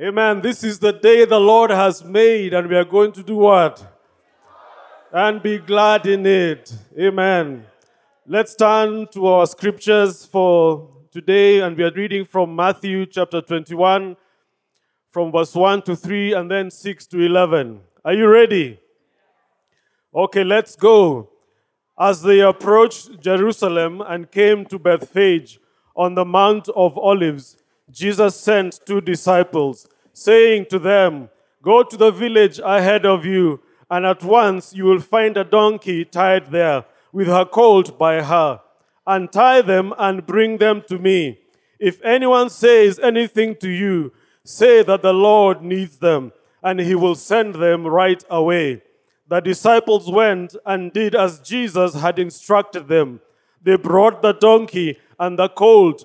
Amen. This is the day the Lord has made, and we are going to do what? And be glad in it. Amen. Let's turn to our scriptures for today, and we are reading from Matthew chapter 21, from verse 1 to 3, and then 6 to 11. Are you ready? Okay, let's go. As they approached Jerusalem and came to Bethphage on the Mount of Olives, Jesus sent two disciples, saying to them, Go to the village ahead of you, and at once you will find a donkey tied there, with her colt by her. Untie them and bring them to me. If anyone says anything to you, say that the Lord needs them, and he will send them right away. The disciples went and did as Jesus had instructed them. They brought the donkey and the colt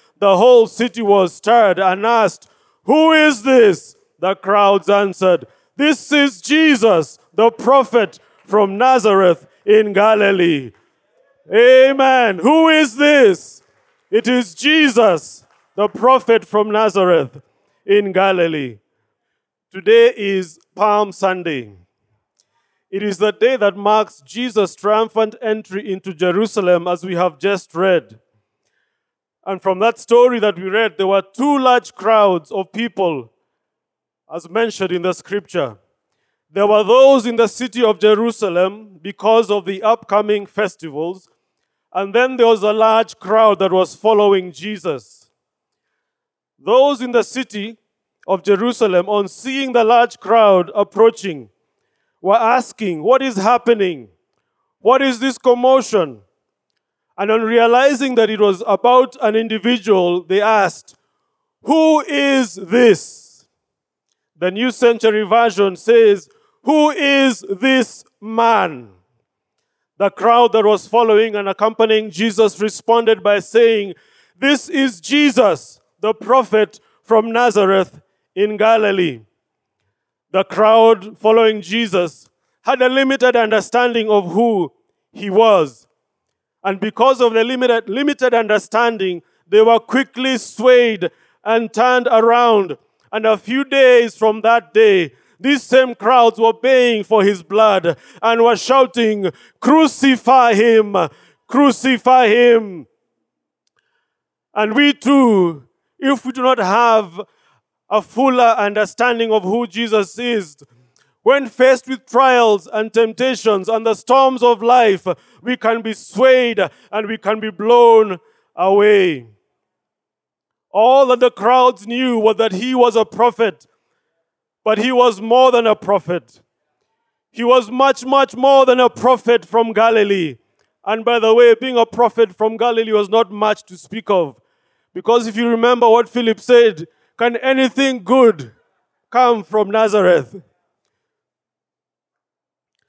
the whole city was stirred and asked, Who is this? The crowds answered, This is Jesus, the prophet from Nazareth in Galilee. Amen. Who is this? It is Jesus, the prophet from Nazareth in Galilee. Today is Palm Sunday. It is the day that marks Jesus' triumphant entry into Jerusalem, as we have just read. And from that story that we read, there were two large crowds of people, as mentioned in the scripture. There were those in the city of Jerusalem because of the upcoming festivals, and then there was a large crowd that was following Jesus. Those in the city of Jerusalem, on seeing the large crowd approaching, were asking, What is happening? What is this commotion? And on realizing that it was about an individual, they asked, Who is this? The New Century Version says, Who is this man? The crowd that was following and accompanying Jesus responded by saying, This is Jesus, the prophet from Nazareth in Galilee. The crowd following Jesus had a limited understanding of who he was. And because of the limited, limited understanding, they were quickly swayed and turned around. And a few days from that day, these same crowds were paying for his blood and were shouting, Crucify him! Crucify him! And we too, if we do not have a fuller understanding of who Jesus is, when faced with trials and temptations and the storms of life, we can be swayed and we can be blown away. All that the crowds knew was that he was a prophet, but he was more than a prophet. He was much, much more than a prophet from Galilee. And by the way, being a prophet from Galilee was not much to speak of. Because if you remember what Philip said, can anything good come from Nazareth?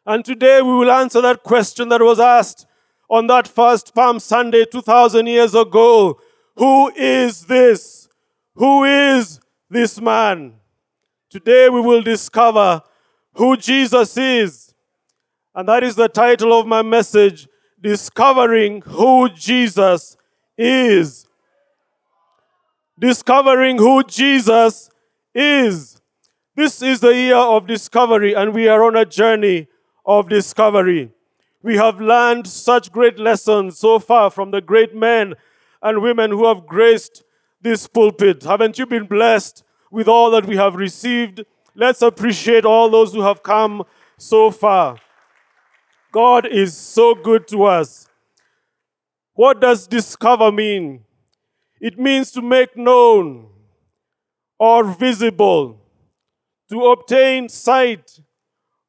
And today we will answer that question that was asked on that first Palm Sunday 2,000 years ago. Who is this? Who is this man? Today we will discover who Jesus is. And that is the title of my message Discovering Who Jesus Is. Discovering who Jesus is. This is the year of discovery, and we are on a journey of discovery. We have learned such great lessons so far from the great men and women who have graced this pulpit. Haven't you been blessed with all that we have received? Let's appreciate all those who have come so far. God is so good to us. What does discover mean? It means to make known or visible, to obtain sight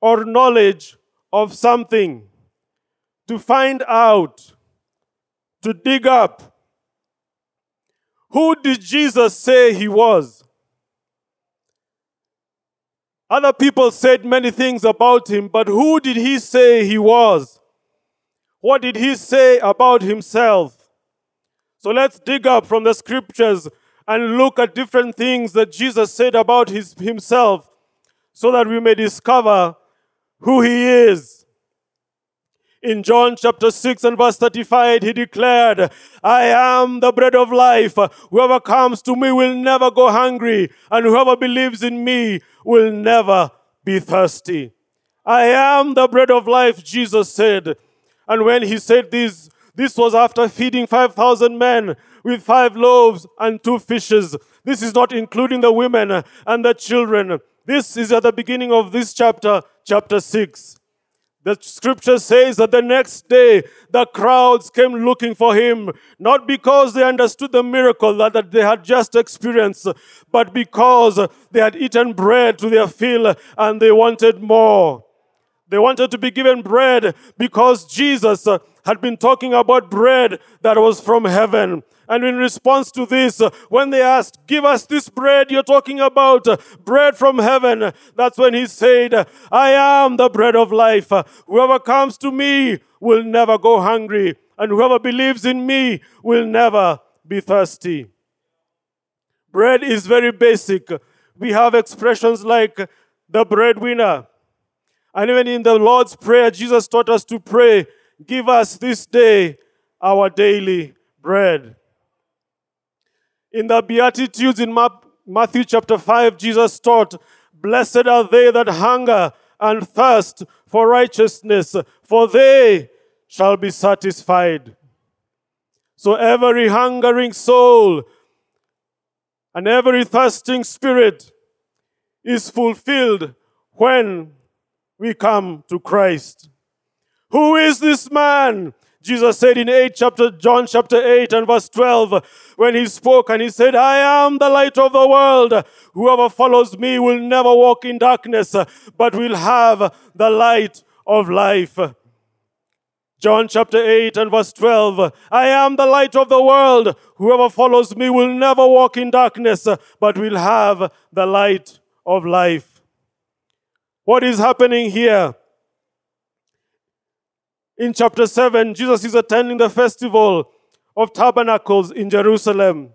or knowledge of something, to find out, to dig up. Who did Jesus say he was? Other people said many things about him, but who did he say he was? What did he say about himself? So let's dig up from the scriptures and look at different things that Jesus said about his, himself so that we may discover who he is. In John chapter 6 and verse 35, he declared, I am the bread of life. Whoever comes to me will never go hungry, and whoever believes in me will never be thirsty. I am the bread of life, Jesus said. And when he said this, this was after feeding 5,000 men with five loaves and two fishes. This is not including the women and the children. This is at the beginning of this chapter, chapter 6. The scripture says that the next day the crowds came looking for him, not because they understood the miracle that, they had just experienced, but because they had eaten bread to their fill and they wanted more. They wanted to be given bread because Jesus had been talking about bread that was from heaven. And in response to this, when they asked, Give us this bread you're talking about, bread from heaven, that's when he said, I am the bread of life. Whoever comes to me will never go hungry, and whoever believes in me will never be thirsty. Bread is very basic. We have expressions like the breadwinner. And even in the Lord's Prayer, Jesus taught us to pray, Give us this day our daily bread. In the Beatitudes in Matthew chapter 5, Jesus taught, Blessed are they that hunger and thirst for righteousness, for they shall be satisfied. So every hungering soul and every thirsting spirit is fulfilled when we come to Christ. Who is this man Jesus said in 8 chapter John chapter 8 and verse 12 when he spoke and he said I am the light of the world. Whoever follows me will never walk in darkness but will have the light of life. John chapter 8 and verse 12 I am the light of the world. Whoever follows me will never walk in darkness but will have the light of life. What is happening here in chapter 7, Jesus is attending the festival of tabernacles in Jerusalem.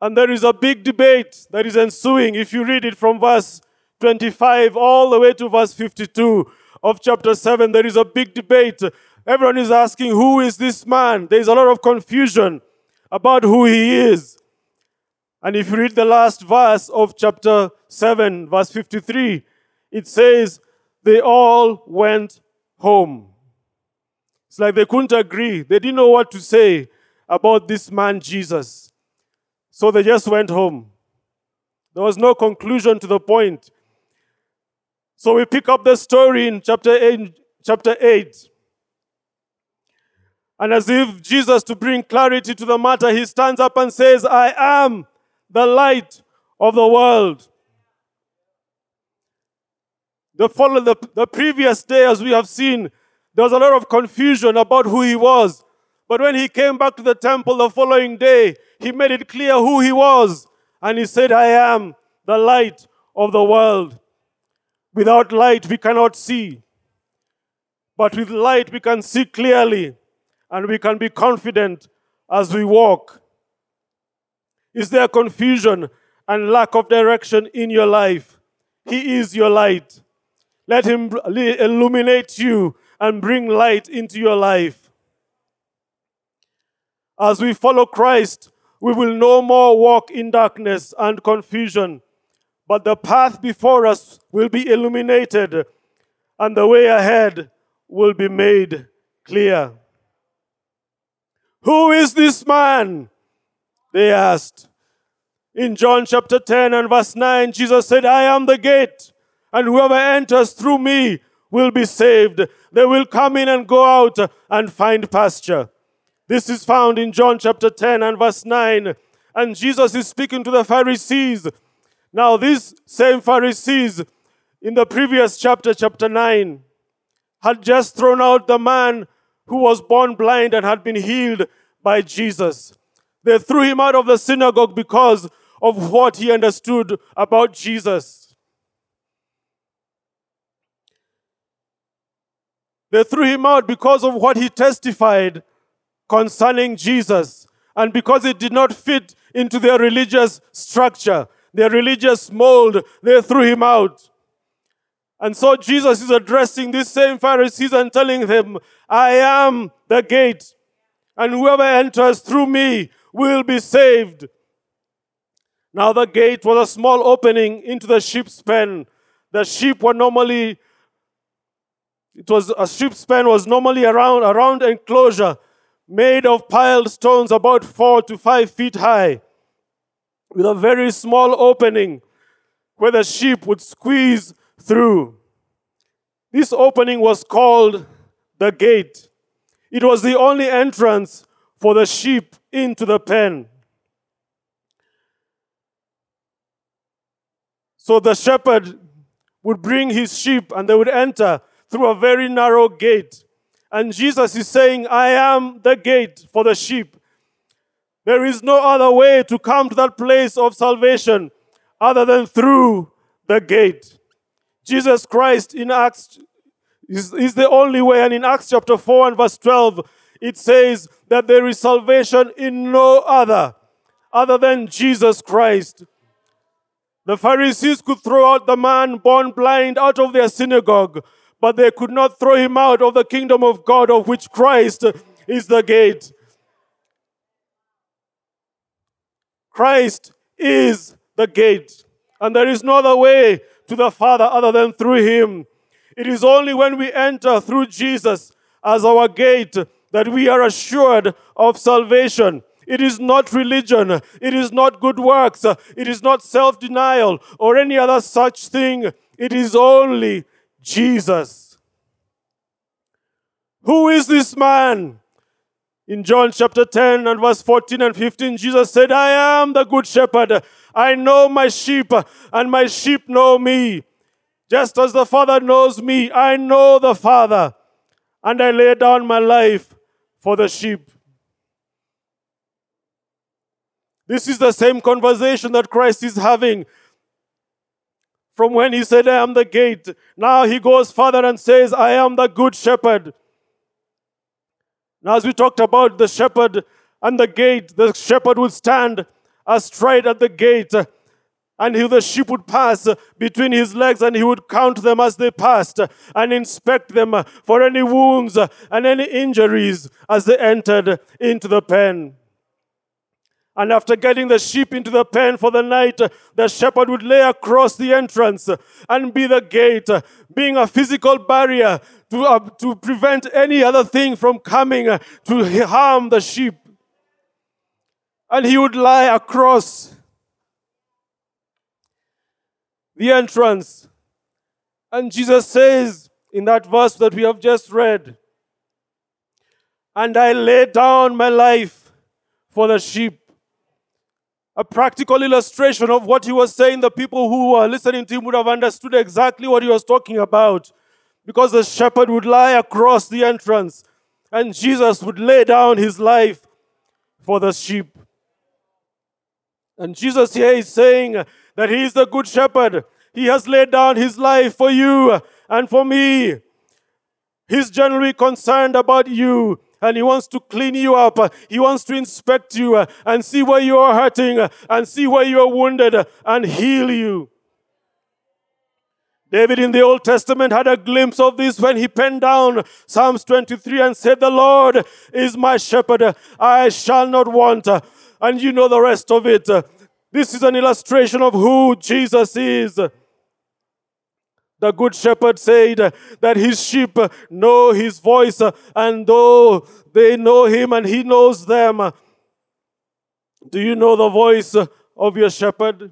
And there is a big debate that is ensuing if you read it from verse 25 all the way to verse 52 of chapter 7. There is a big debate. Everyone is asking, Who is this man? There is a lot of confusion about who he is. And if you read the last verse of chapter 7, verse 53, it says, They all went home. It's like they couldn't agree. They didn't know what to say about this man, Jesus. So they just went home. There was no conclusion to the point. So we pick up the story in chapter 8. Chapter 8. And as if Jesus, to bring clarity to the matter, he stands up and says, I am the light of the world. The, follow, the, the previous day, as we have seen, there was a lot of confusion about who he was. But when he came back to the temple the following day, he made it clear who he was. And he said, I am the light of the world. Without light, we cannot see. But with light, we can see clearly and we can be confident as we walk. Is there confusion and lack of direction in your life? He is your light. Let Him illuminate you and bring light into your life. As we follow Christ, we will no more walk in darkness and confusion, but the path before us will be illuminated and the way ahead will be made clear. Who is this man? They asked. In John chapter 10 and verse 9, Jesus said, I am the gate, and whoever enters through me will be saved. They will come in and go out and find pasture. This is found in John chapter 10 and verse 9. And Jesus is speaking to the Pharisees. Now, these same Pharisees in the previous chapter, chapter 9, had just thrown out the man who was born blind and had been healed by Jesus. They threw him out of the synagogue because of what he understood about Jesus. They threw him out because of what he testified concerning Jesus and because it did not fit into their religious structure, their religious mold, they threw him out. And so Jesus is addressing these same Pharisees and telling them, I am the gate, and whoever enters through me will be saved. Now, the gate was a small opening into the sheep's pen. The sheep were normally, it was a sheep's pen was normally around a round enclosure made of piled stones about four to five feet high, with a very small opening where the sheep would squeeze through. This opening was called the gate. It was the only entrance for the sheep into the pen. So the shepherd would bring his sheep and they would enter through a very narrow gate. And Jesus is saying, I am the gate for the sheep. There is no other way to come to that place of salvation other than through the gate. Jesus Christ in Acts is, is the only way. And in Acts chapter 4 and verse 12, it says that there is salvation in no other other than Jesus Christ. The Pharisees could throw out the man born blind out of their synagogue, but they could not throw him out of the kingdom of God, of which Christ is the gate. Christ is the gate, and there is no other way to the Father other than through him. It is only when we enter through Jesus as our gate that we are assured of salvation. It is not religion. It is not good works. It is not self denial or any other such thing. It is only Jesus. Who is this man? In John chapter 10 and verse 14 and 15, Jesus said, I am the good shepherd. I know my sheep, and my sheep know me. Just as the Father knows me, I know the Father, and I lay down my life for the sheep. This is the same conversation that Christ is having from when he said, I am the gate. Now he goes further and says, I am the good shepherd. Now, as we talked about the shepherd and the gate, the shepherd would stand astride at the gate and he, the sheep would pass between his legs and he would count them as they passed and inspect them for any wounds and any injuries as they entered into the pen. And after getting the sheep into the pen for the night, the shepherd would lay across the entrance and be the gate, being a physical barrier to, uh, to prevent any other thing from coming to harm the sheep. And he would lie across the entrance. And Jesus says in that verse that we have just read, and I lay down my life for the sheep. A practical illustration of what he was saying. The people who were listening to him would have understood exactly what he was talking about because the shepherd would lie across the entrance and Jesus would lay down his life for the sheep. And Jesus here is saying that He is the good shepherd. He has laid down His life for you and for me. He's generally concerned about you and He wants to clean you up. He wants to inspect you uh, and see where you are hurting uh, and see where you are wounded uh, and heal you. David in the Old Testament had a glimpse of this when he penned down Psalms 23 and said, The Lord is my shepherd, I shall not want. And you know the rest of it. This is an illustration of who Jesus is. The good shepherd said that his sheep know his voice, and though they know him and he knows them, do you know the voice of your shepherd?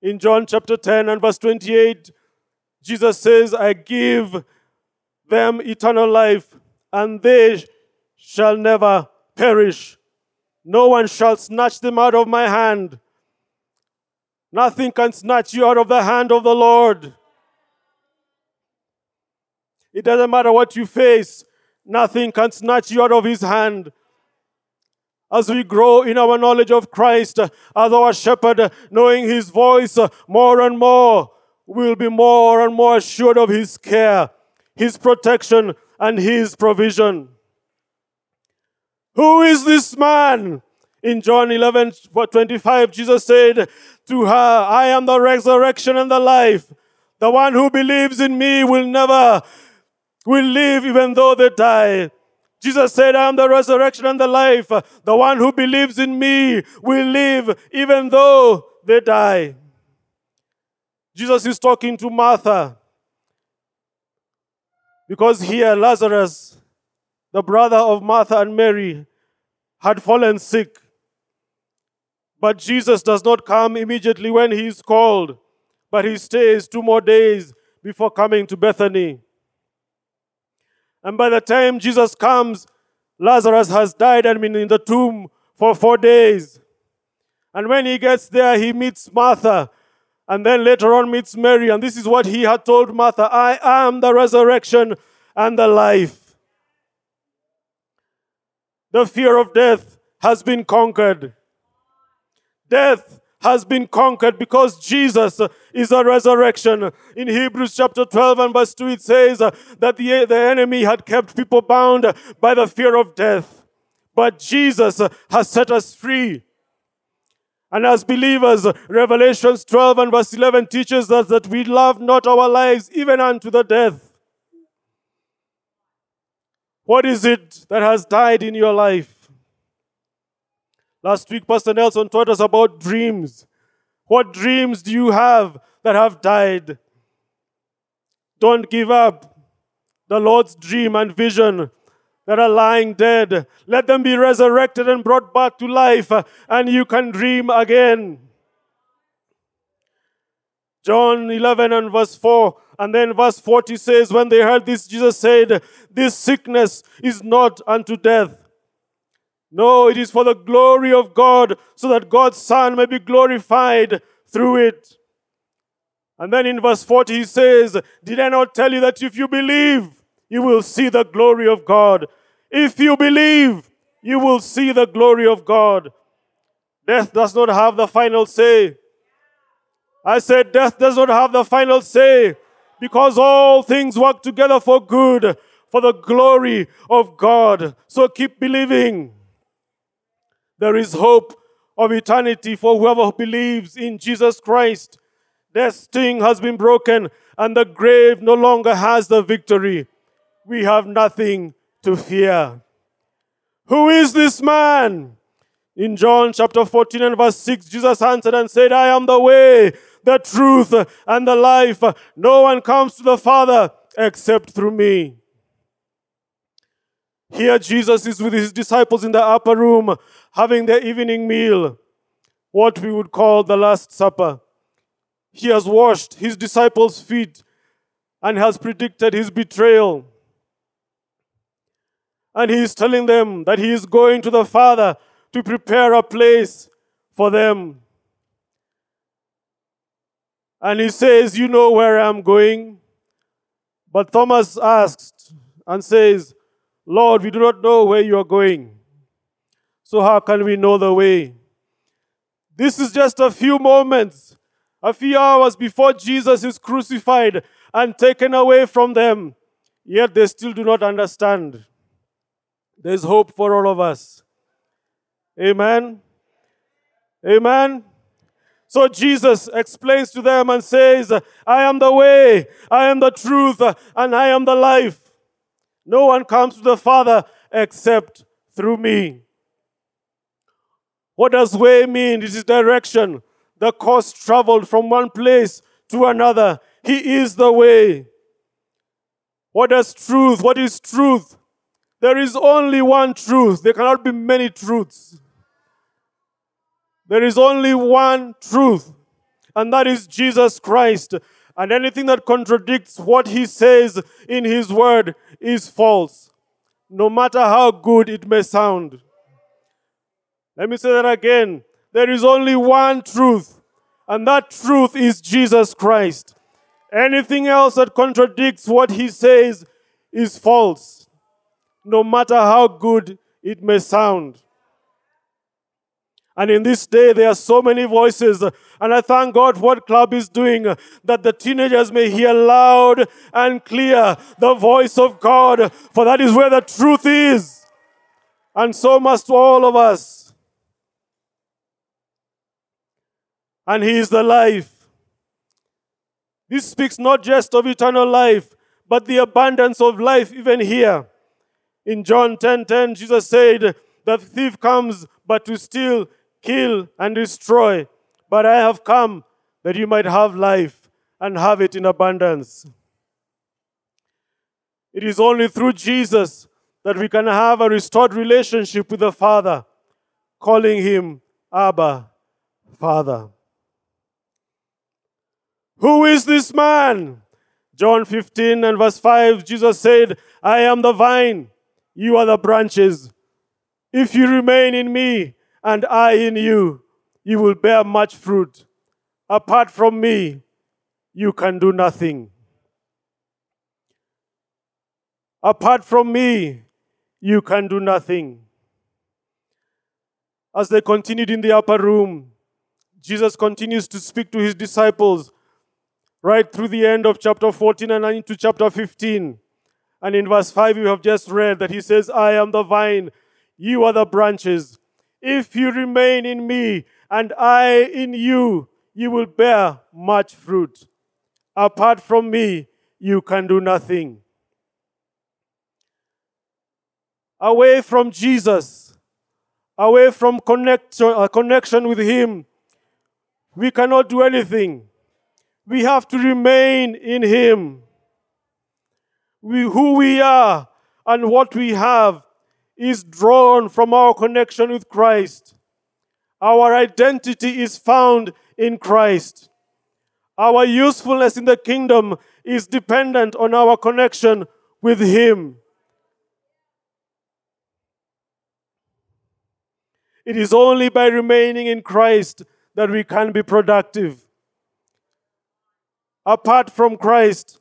In John chapter 10 and verse 28, Jesus says, I give them eternal life, and they shall never perish. No one shall snatch them out of my hand. Nothing can snatch you out of the hand of the Lord. It doesn't matter what you face, nothing can snatch you out of His hand. As we grow in our knowledge of Christ as our shepherd, knowing His voice more and more, we'll be more and more assured of His care, His protection, and His provision. Who is this man? In John 11 25, Jesus said to her, I am the resurrection and the life. The one who believes in me will never will live even though they die. Jesus said, I am the resurrection and the life. The one who believes in me will live even though they die. Jesus is talking to Martha because here Lazarus, the brother of Martha and Mary, had fallen sick. But Jesus does not come immediately when he is called, but he stays two more days before coming to Bethany. And by the time Jesus comes, Lazarus has died and been in the tomb for four days. And when he gets there, he meets Martha and then later on meets Mary. And this is what he had told Martha I am the resurrection and the life. The fear of death has been conquered. Death has been conquered because Jesus is a resurrection. In Hebrews chapter 12 and verse 2, it says that the, the enemy had kept people bound by the fear of death. But Jesus has set us free. And as believers, Revelations 12 and verse 11 teaches us that we love not our lives even unto the death. What is it that has died in your life? Last week, Pastor Nelson taught us about dreams. What dreams do you have that have died? Don't give up. The Lord's dream and vision that are lying dead, let them be resurrected and brought back to life, and you can dream again. John 11 and verse 4, and then verse 40 says, When they heard this, Jesus said, This sickness is not unto death no, it is for the glory of God, so that God's Son may be glorified through it. And then in verse 40 he says, Did I not tell you that if you believe, you will see the glory of God? If you believe, you will see the glory of God. Death does not have the final say. I said, Death does not have the final say because all things work together for good, for the glory of God. So keep believing. There is hope of eternity for whoever believes in Jesus Christ. Death's sting has been broken, and the grave no longer has the victory. We have nothing to fear. Who is this man? In John chapter 14 and verse 6, Jesus answered and said, I am the way, the truth, and the life. No one comes to the Father except through me. Here, Jesus is with his disciples in the upper room having their evening meal, what we would call the Last Supper. He has washed his disciples' feet and has predicted his betrayal. And he is telling them that he is going to the Father to prepare a place for them. And he says, You know where I'm going. But Thomas asks and says, Lord, we do not know where you are going. So, how can we know the way? This is just a few moments, a few hours before Jesus is crucified and taken away from them. Yet they still do not understand. There's hope for all of us. Amen. Amen. So Jesus explains to them and says, I am the way, I am the truth, and I am the life. No one comes to the Father except through me. What does way mean? It is direction, the course traveled from one place to another. He is the way. What does truth? What is truth? There is only one truth. There cannot be many truths. There is only one truth, and that is Jesus Christ. And anything that contradicts what he says in his word is false, no matter how good it may sound. Let me say that again. There is only one truth, and that truth is Jesus Christ. Anything else that contradicts what he says is false, no matter how good it may sound. And in this day, there are so many voices. And I thank God for what Club is doing, that the teenagers may hear loud and clear the voice of God, for that is where the truth is. And so must all of us. And He is the life. This speaks not just of eternal life, but the abundance of life even here. In John 10:10, 10, 10, Jesus said, The thief comes but to steal, kill, and destroy. But I have come that you might have life and have it in abundance. It is only through Jesus that we can have a restored relationship with the Father, calling him Abba, Father. Who is this man? John 15 and verse 5, Jesus said, I am the vine, you are the branches. If you remain in me and I in you, you will bear much fruit. Apart from me, you can do nothing. Apart from me, you can do nothing. As they continued in the upper room, Jesus continues to speak to his disciples right through the end of chapter 14 and into chapter 15. And in verse 5, you have just read that he says, I am the vine, you are the branches. If you remain in me and I in you, you will bear much fruit. Apart from me, you can do nothing. Away from Jesus, away from connection, uh, connection with Him, we cannot do anything. We have to remain in Him. We, who we are and what we have is drawn from our connection with Christ. Our identity is found in Christ. Our usefulness in the kingdom is dependent on our connection with Him. It is only by remaining in Christ that we can be productive. Apart from Christ,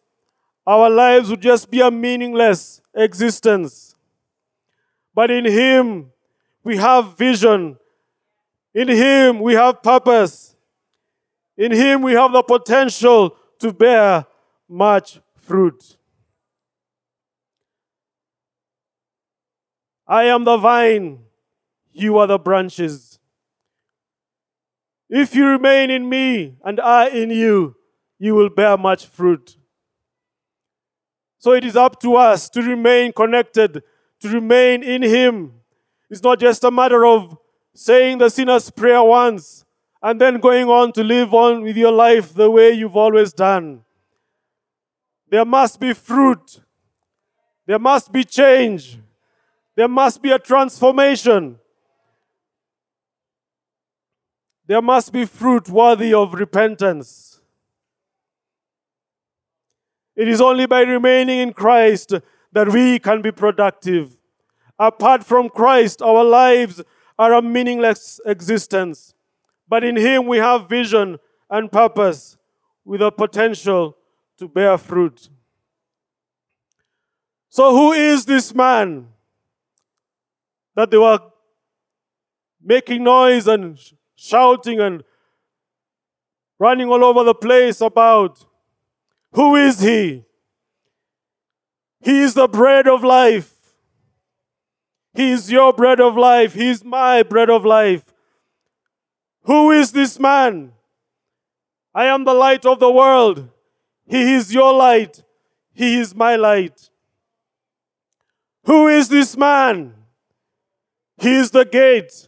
our lives would just be a meaningless existence. But in Him, we have vision. In Him, we have purpose. In Him, we have the potential to bear much fruit. I am the vine, you are the branches. If you remain in me and I in you, you will bear much fruit. So it is up to us to remain connected to remain in Him. It's not just a matter of saying the sinner's prayer once and then going on to live on with your life the way you've always done. There must be fruit. There must be change. There must be a transformation. There must be fruit worthy of repentance. It is only by remaining in Christ that we can be productive. Apart from Christ, our lives are a meaningless existence. But in Him, we have vision and purpose with a potential to bear fruit. So, who is this man that they were making noise and shouting and running all over the place about? Who is he? He is the bread of life. He is your bread of life. He is my bread of life. Who is this man? I am the light of the world. He is your light. He is my light. Who is this man? He is the gate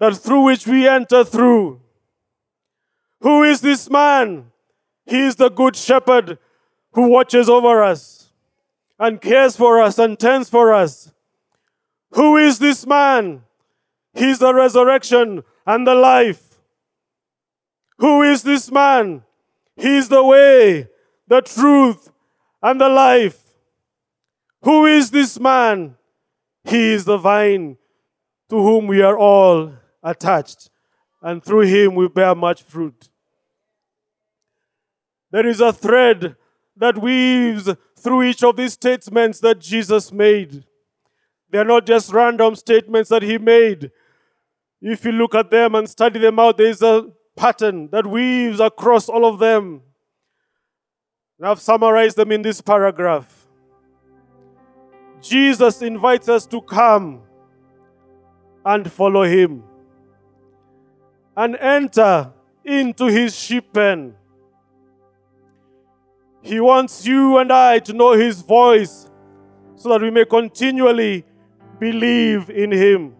that through which we enter through. Who is this man? He is the good shepherd who watches over us and cares for us and tends for us. Who is this man? He's the resurrection and the life. Who is this man? He's the way, the truth, and the life. Who is this man? He is the vine to whom we are all attached, and through him we bear much fruit. There is a thread that weaves through each of these statements that Jesus made. They're not just random statements that he made. If you look at them and study them out, there is a pattern that weaves across all of them. And I've summarized them in this paragraph. Jesus invites us to come and follow him and enter into his sheep pen. He wants you and I to know his voice so that we may continually believe in him.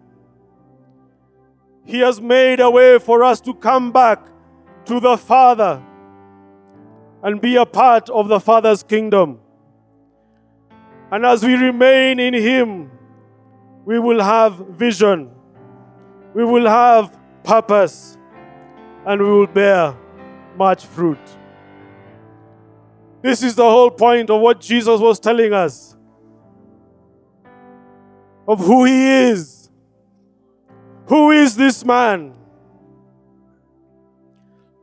He has made a way for us to come back to the Father and be a part of the Father's kingdom. And as we remain in Him, we will have vision, we will have purpose, and we will bear much fruit. This is the whole point of what Jesus was telling us of who He is. Who is this man?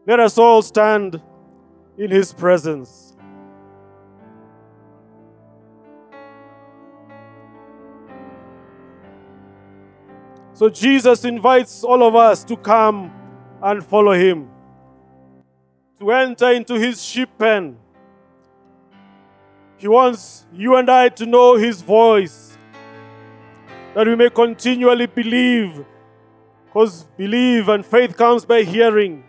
Let us all stand in His presence. So Jesus invites all of us to come and follow him, to enter into his sheep pen. He wants you and I to know his voice, that we may continually believe, because believe and faith comes by hearing,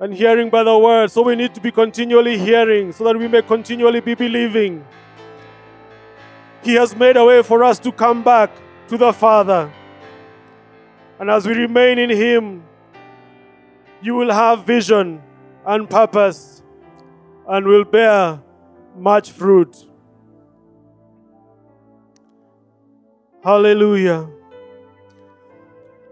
and hearing by the word. So we need to be continually hearing, so that we may continually be believing. He has made a way for us to come back to the Father. And as we remain in Him, you will have vision and purpose and will bear much fruit. Hallelujah.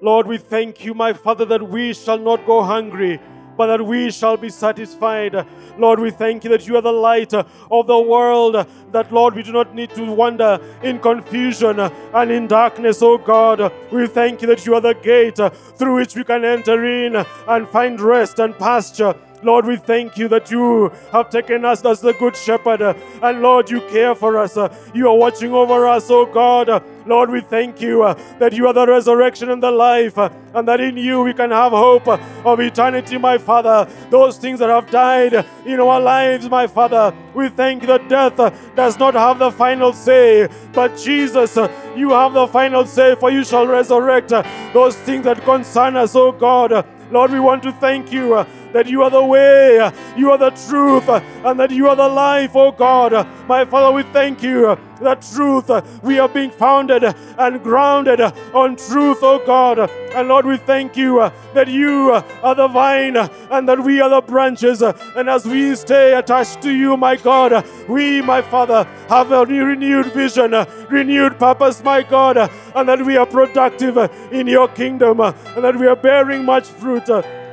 Lord, we thank you, my Father, that we shall not go hungry but that we shall be satisfied. Lord, we thank you that you are the light of the world, that, Lord, we do not need to wander in confusion and in darkness, oh God. We thank you that you are the gate through which we can enter in and find rest and pasture. Lord, we thank you that you have taken us as the good shepherd. And Lord, you care for us. You are watching over us, oh God. Lord, we thank you that you are the resurrection and the life, and that in you we can have hope of eternity, my Father. Those things that have died in our lives, my Father, we thank that death does not have the final say, but Jesus, you have the final say, for you shall resurrect those things that concern us, oh God. Lord, we want to thank you that you are the way, you are the truth, and that you are the life, oh God. My Father, we thank you that truth. We are being founded and grounded on truth, oh God. And Lord, we thank you that you are the vine and that we are the branches. And as we stay attached to you, my God, we, my Father, have a renewed vision, renewed purpose, my God, and that we are productive in your kingdom and that we are bearing much fruit.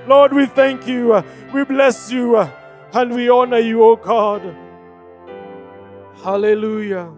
Lord, we thank you, we bless you, and we honor you, O God. Hallelujah.